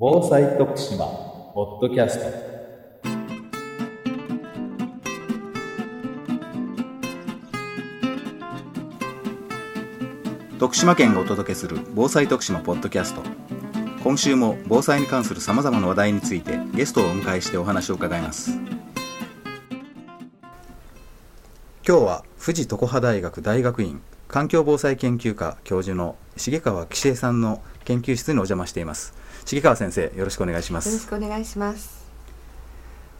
防災徳島ポッドキャスト。徳島県がお届けする防災徳島ポッドキャスト。今週も防災に関するさまざまな話題についてゲストをお迎えしてお話を伺います。今日は富士常葉大学大学院環境防災研究科教授の重川紀恵さんの研究室にお邪魔しています。重川先生よろしくお願いしまよろしくお願いします。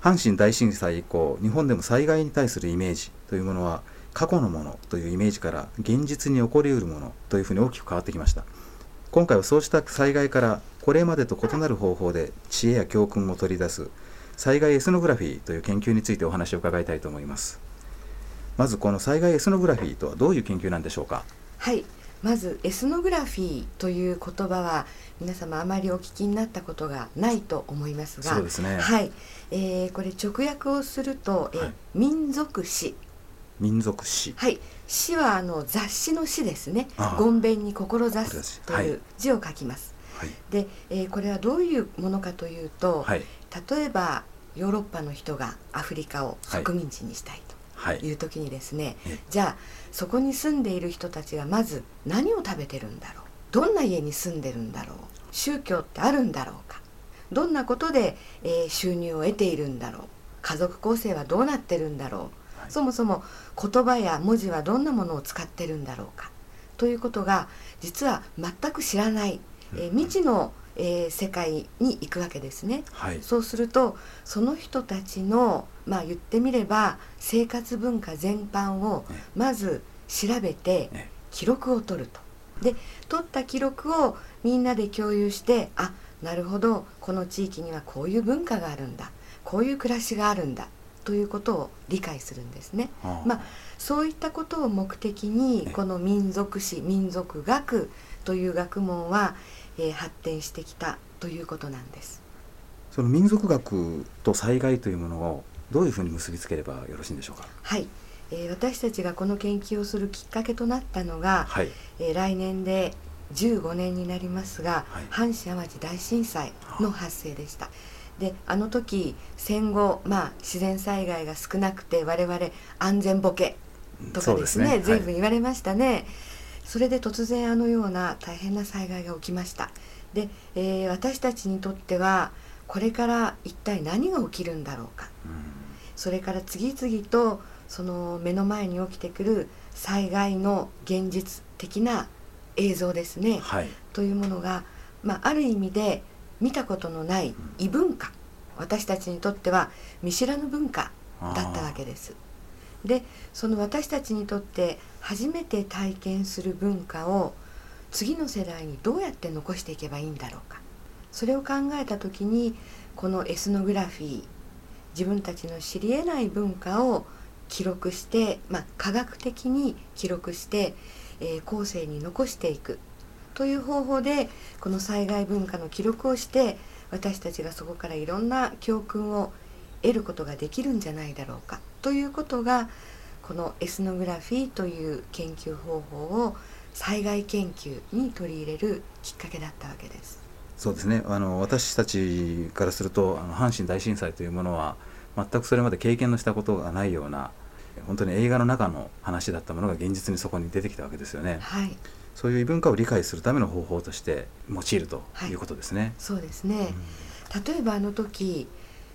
阪神大震災以降日本でも災害に対するイメージというものは過去のものというイメージから現実に起こりうるものというふうに大きく変わってきました。今回はそうした災害からこれまでと異なる方法で知恵や教訓を取り出す災害エスノグラフィーという研究についてお話を伺いたいと思いますまずこの災害エスノグラフィーとはどういう研究なんでしょうか？はい。まずエスノグラフィーという言葉は皆様あまりお聞きになったことがないと思いますがそうですね。はい、えー、これ直訳をすると、えーはい民族史。民族史。はい。詩はあの雑誌の詩ですね。ごんべんに志すとはい。いう字を書きます、はい。で、えーこれはどういうものかというと、はい。例えばヨーロッパの人がアフリカをはい植民地にしたいと、はいい。う時にですねえじゃあそこに住んでいる人たちがまず何を食べてるんだろう？どんな家に住んでるんだろう？宗教ってあるんだろうか？どんなことで、えー収入を得ているんだろう？家族構成はどうなってるんだろう、はい。そもそも言葉や文字はどんなものを使ってるんだろうか？ということが実は全く知らない、えー未知の、えー世界に行くわけですね。はい。そうするとその人たちのまあ言ってみれば生活文化全般をね。まず調べてね。記録を取ると。で取った記録をみんなで共有してあなるほどこの地域にはこういう文化があるんだ。こういう暮らしがあるんだ。ということを理解するんですね。ああ。まあそういったことを目的にね。この民族史民族学という学問は、えー発展してきたということなんです。その民族学と災害というものをどういうふうに結びつければよろしいんでしょうか？はい、えー私たちがこの研究をするきっかけとなったのが、はい。えー来年で15年になりますが、はい。阪神・淡路大震災の発生でした。であの時戦後、まあ、自然災害が少なくて我々安全ボケとかですね随分言われましたね、それで突然あのような大変な災害が起きました。で、えー私たちにとってはこれから一体何が起きるんだろうか。それから次々とその目の前に起きてくる災害の現実的な映像ですね、はい。というものが、まあ、ある意味で見たことのない異文化。私たちにとっては見知らぬ文化だったわけです。でその私たちにとって初めて体験する文化を次の世代にどうやって残していけばいいんだろうか。それを考えた時にこのエスノグラフィー自分たちの知り得ない文化を記録して、まあ、科学的に記録して、えー後世に残していく。という方法でこの災害文化の記録をして私たちがそこからいろんな教訓を得ることができるんじゃないだろうか。ということがこのエスノグラフィーという研究方法を災害研究に取り入れるきっかけだったわけです。そうですね。あの私たちからするとあの阪神大震災というものは全くそれまで経験のしたことがないような本当に映画の中の話だったものが現実にそこに出てきたわけですよね。はい、そういう異文化を理解するための方法として用いるとはい。いうことですね、そうですね。例えばあの時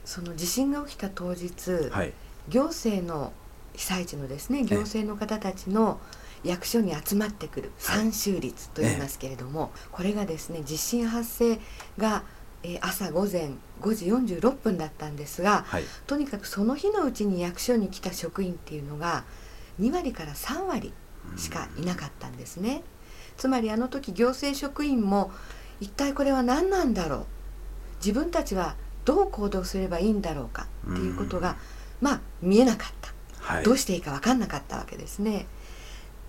その地震が起きた当日、はい行政の被災地のですね行政の方たちの役所に集まってくるはい。参集率と言いますけれども、これがですね地震発生が、えー朝午前5時46分だったんですがはい。とにかくその日のうちに役所に来た職員っていうのが2割から3割しかいなかったんですね。つまりあの時行政職員も一体これは何なんだろう？自分たちはどう行動すればいいんだろうか？っていうことが、まあ見えなかった。はいどうしていいか分かんなかったわけですね。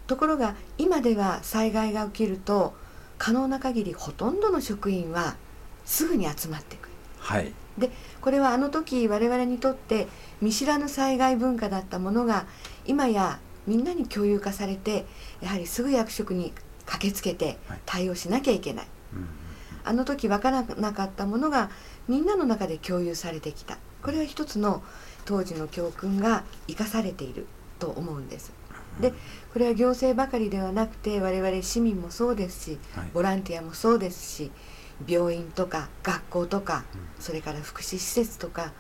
ところが今では災害が起きると可能な限りほとんどの職員はすぐに集まってくる。はいでこれはあの時我々にとって見知らぬ災害文化だったものが今やみんなに共有化されてやはりすぐ役職に駆けつけてはい対応しなきゃいけない。うんああの時分からなかったものがみんなの中で共有されてきたこれは一つの当時の教訓が生かされていると思うんです。でこれは行政ばかりではなくて我々市民もそうですし、はい。ボランティアもそうですし病院とか学校とか、それから福祉施設とか、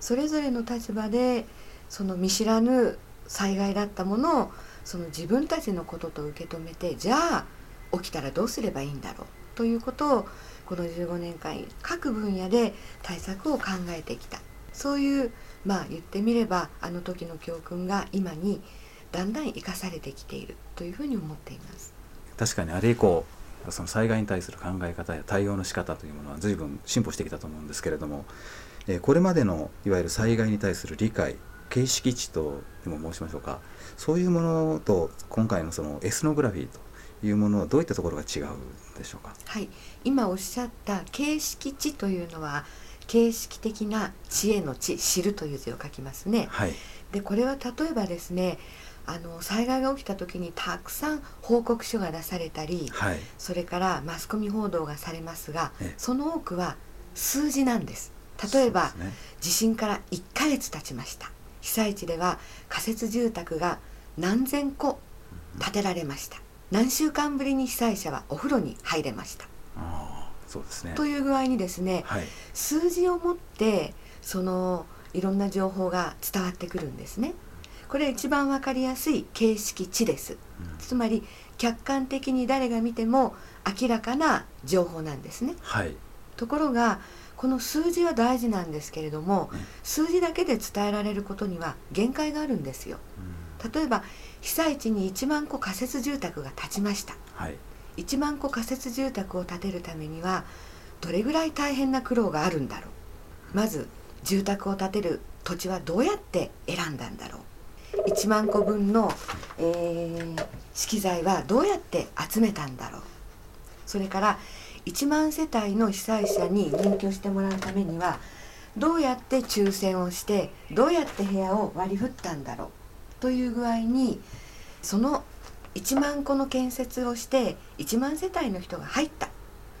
それぞれの立場でその見知らぬ災害だったものをその自分たちのことと受け止めてじゃあ起きたらどうすればいいんだろう？ということをこの15年間各分野で対策を考えてきた。そういうまあ言ってみればあの時の教訓が今にだんだん生かされてきているというふうに思っています。確かにあれ以降その災害に対する考え方や対応の仕方というものは随分進歩してきたと思うんですけれども、えーこれまでのいわゆる災害に対する理解形式値とでも申しましょうか。そういうものと今回のそのエスノグラフィーというものはどういったところが違うんでしょうか？はい、今おっしゃった形式知というのは形式的な知恵の知知るという字を書きますね。はい。でこれは例えばですねあの災害が起きた時にたくさん報告書が出されたりはい。それからマスコミ報道がされますがええ。その多くは数字なんです。例えば、ね。地震から1ヶ月経ちました。被災地では仮設住宅が何千戸建てられました。何週間ぶりに被災者はお風呂に入れましたそうですね。という具合にですねはい。数字をもってそのいろんな情報が伝わってくるんですね。これ一番わかりやすい形式値です。うん。つまり客観的に誰が見ても明らかな情報なんですね。はい。ところがこの数字は大事なんですけれどもね数字だけで伝えられることには限界があるんですよ。うん。例えば被災地に1万戸仮設住宅が建ちました。はい1万戸仮設住宅を建てるためにはどれぐらい大変な苦労があるんだろう。まず住宅を建てる土地はどうやって選んだんだろう。1万戸分の、えー資機材はどうやって集めたんだろう。それから1万世帯の被災者に入居してもらうためにはどうやって抽選をしてどうやって部屋を割り振ったんだろう。という具合にその1万戸の建設をして1万世帯の人が入った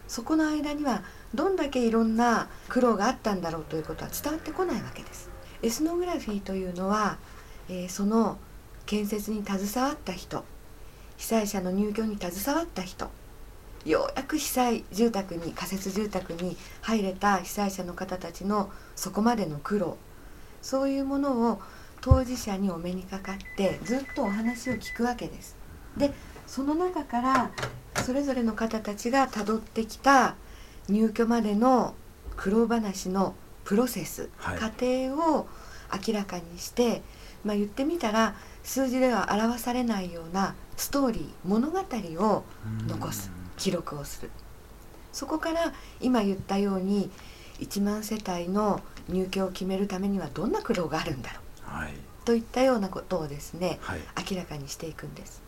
そこの間にはどんだけいろんな苦労があったんだろうということは伝わってこないわけです。エスノグラフィーというのは、えーその建設に携わった人被災者の入居に携わった人ようやく被災住宅に仮設住宅に入れた被災者の方たちのそこまでの苦労そういうものを当事者にお目にかかってずっとお話を聞くわけです。でその中からそれぞれの方たちがたどってきた入居までの苦労話のプロセス、はい。過程を明らかにして、まあ、言ってみたら数字では表されないようなストーリー物語を残す記録をする。そこから今言ったように1万世帯の入居を決めるためにはどんな苦労があるんだろう。はい。といったようなことをですねはい。明らかにしていくんです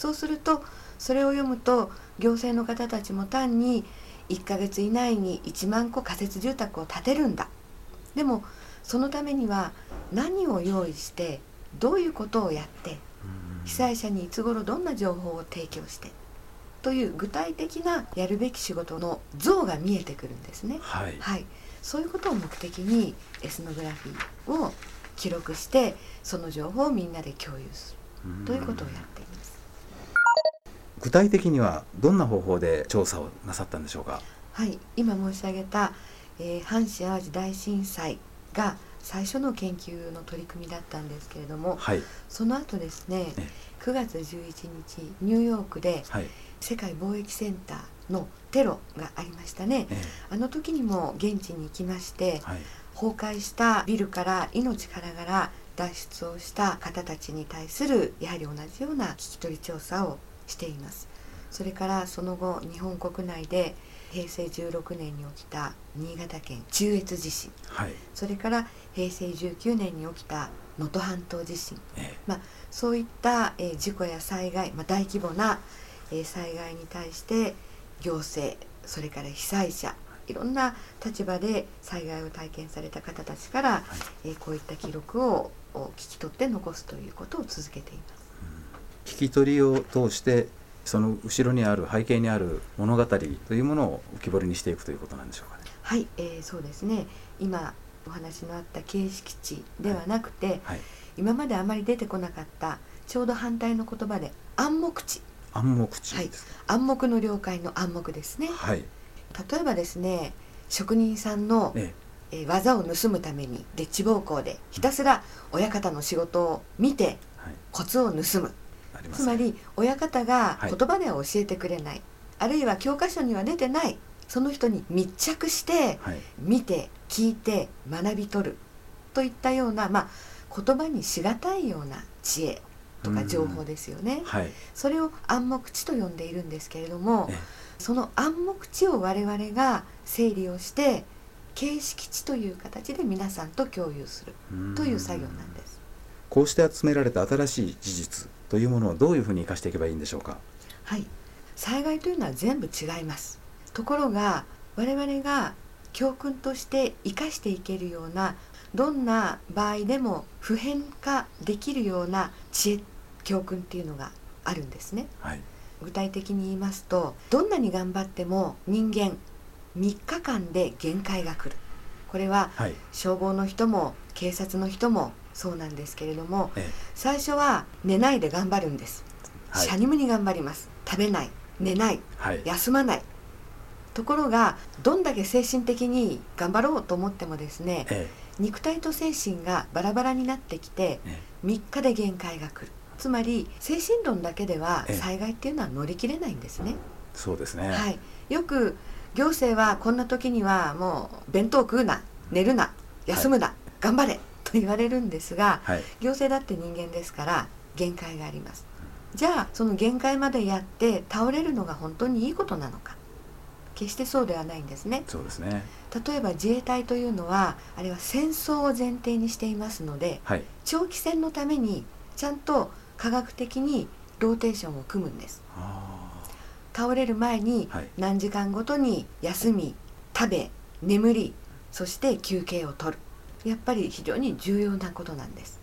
そうするとそれを読むと行政の方たちも単に1ヶ月以内に1万戸仮設住宅を建てるんだ。でもそのためには何を用意してどういうことをやってうん。被災者にいつ頃どんな情報を提供してという具体的なやるべき仕事の像が見えてくるんですね。はい。はい、そういうことを目的にエスノグラフィーを記録してその情報をみんなで共有する。ということをやっています。具体的にはどんな方法で調査をなさったんでしょうか？はい、今申し上げた、えー阪神・淡路大震災が最初の研究の取り組みだったんですけれどもはい。その後ですねえ9月11日ニューヨークではい。世界貿易センターのテロがありましたね。えあの時にも現地に行きましてえはい。崩壊したビルから命からがら脱出をした方たちに対するやはり同じような聞き取り調査をしています。それからその後日本国内で平成16年に起きた新潟県中越地震。はい。それから平成19年に起きた能登半島地震。えそういった、えー事故や災害、まあ、大規模な、えー災害に対して行政それから被災者いろんな立場で災害を体験された方たちから、えーこういった記録をお聞き取って残すということを続けています。聞き取りを通してその後ろにある背景にある物語というものを浮き彫りにしていくということなんでしょうかね。はい、えーそうですね。今お話のあった形式値ではなくて、はい、今まであまり出てこなかったちょうど反対の言葉で暗黙知暗黙知ですか？暗黙の了解の暗黙ですね。はい、例えばですね職人さんの、ええ。ー技を盗むためにで地暴行でひたすら親方の仕事を見てコツを盗むます。つまり親方がはい。言葉では教えてくれない、あるいは教科書には出てない。その人に密着してはい、見て聞いて学び取る。といったような、まあ、言葉にしがたいような知恵とか情報ですよね、はい、それを暗黙知と呼んでいるんですけれどもえその暗黙知を我々が整理をして形式知という形で皆さんと共有する。えという作業なんです。こうして集められた新しい事実というものをどういうふうに生かしていけばいいんでしょうか？はい、災害というのは全部違います。ところが我々が教訓として生かしていけるようなどんな場合でも普遍化できるような知恵教訓っていうのがあるんですね。はい、具体的に言いますとどんなに頑張っても人間3日間で限界が来る。これははい、消防の人も警察の人もそうなんですけれどもえ最初は寝ないで頑張るんです。え、はい。しゃにむに頑張ります。食べない。寝ない。はい、休まない。ところがどんだけ精神的に頑張ろうと思ってもですねえ肉体と精神がバラバラになってきてえ、え。3日で限界が来る。つまり精神論だけではええ。災害っていうのは乗り切れないんですね、え、そうですね。はい、よく行政はこんな時にはもう弁当食うな寝るな休むな、頑張れと言われるんですがはい、行政だって人間ですから限界があります。じゃあその限界までやって倒れるのが本当にいいことなのか。決してそうではないんですね。そうですね。例えば自衛隊というのはあれは戦争を前提にしていますのではい、長期戦のためにちゃんと科学的にローテーションを組むんです。あ倒れる前にはい。何時間ごとに休み食べ眠りそして休憩を取るやっぱり非常に重要なことなんです。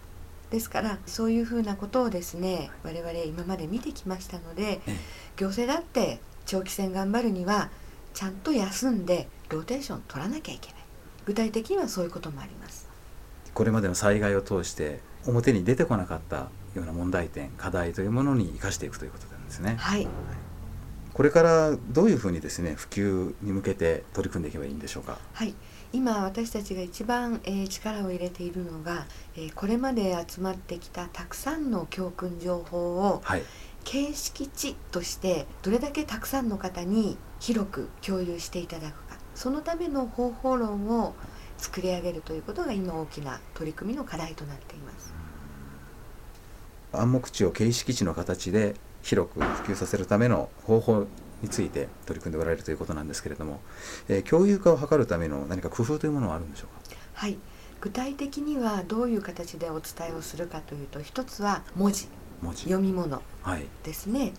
ですからそういうふうなことをですね我々今まで見てきましたのでええ。行政だって長期戦頑張るにはちゃんと休んでローテーション取らなきゃいけない。具体的にはそういうこともあります。あ、これまでの災害を通して表に出てこなかったような問題点、課題というものに生かしていくということなんですね。はい。これからどういうふうにですね、普及に向けて取り組んでいけばいいんでしょうか？はい今私たちが一番、えー力を入れているのが、えーこれまで集まってきたたくさんの教訓情報をはい、形式値としてどれだけたくさんの方に広く共有していただくかそのための方法論を作り上げるということが今大きな取り組みの課題となっています。暗黙知を形式知の形で広く普及させるための方法について取り組んでおられるということなんですけれども、えー共有化を図るための何か工夫というものはあるんでしょうか？はい具体的にはどういう形でお伝えをするかというと一つは文字文字。読み物はい。ですね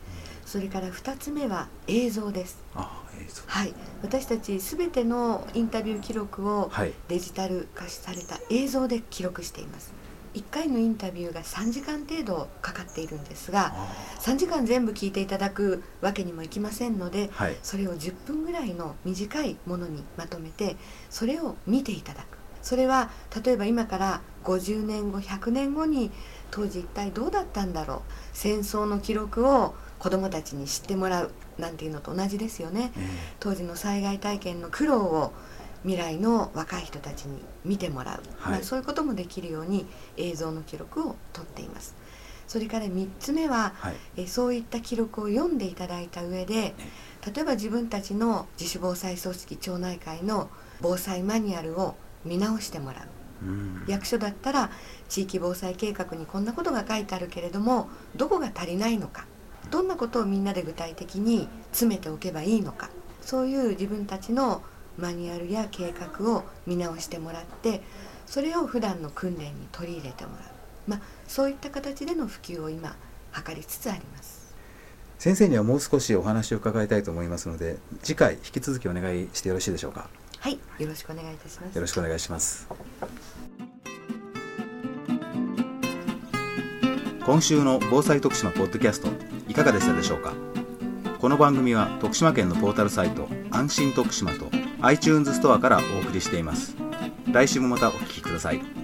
それから2つ目は映像ですああ、映像。はい私たち全てのインタビュー記録をはい。デジタル化された映像で記録しています1回のインタビューが3時間程度かかっているんですがあ3時間全部聞いていただくわけにもいきませんのであはい。それを10分ぐらいの短いものにまとめてそれを見ていただく。それは例えば今から50年後100年後に当時一体どうだったんだろう。戦争の記録を子どもたちに知ってもらうなんていうのと同じですよね。え当時の災害体験の苦労を未来の若い人たちに見てもらう、はい。まあ、そういうこともできるように映像の記録を取っています。それから3つ目ははい。えそういった記録を読んでいただいた上で例えば自分たちの自主防災組織町内会の防災マニュアルを見直してもらう。うん。役所だったら地域防災計画にこんなことが書いてあるけれどもどこが足りないのか。どんなことをみんなで具体的に詰めておけばいいのか。そういう自分たちのマニュアルや計画を見直してもらってそれを普段の訓練に取り入れてもらう、まあ、そういった形での普及を今図りつつあります。先生にはもう少しお話を伺いたいと思いますので、次回引き続きお願いしてよろしいでしょうか？はい、よろしくお願いいたします。よろしくお願いします。今週の防災徳島ポッドキャストいかがでしたでしょうか？この番組は徳島県のポータルサイト安心徳島と iTunes ストアからお送りしています。来週もまたお聴きください。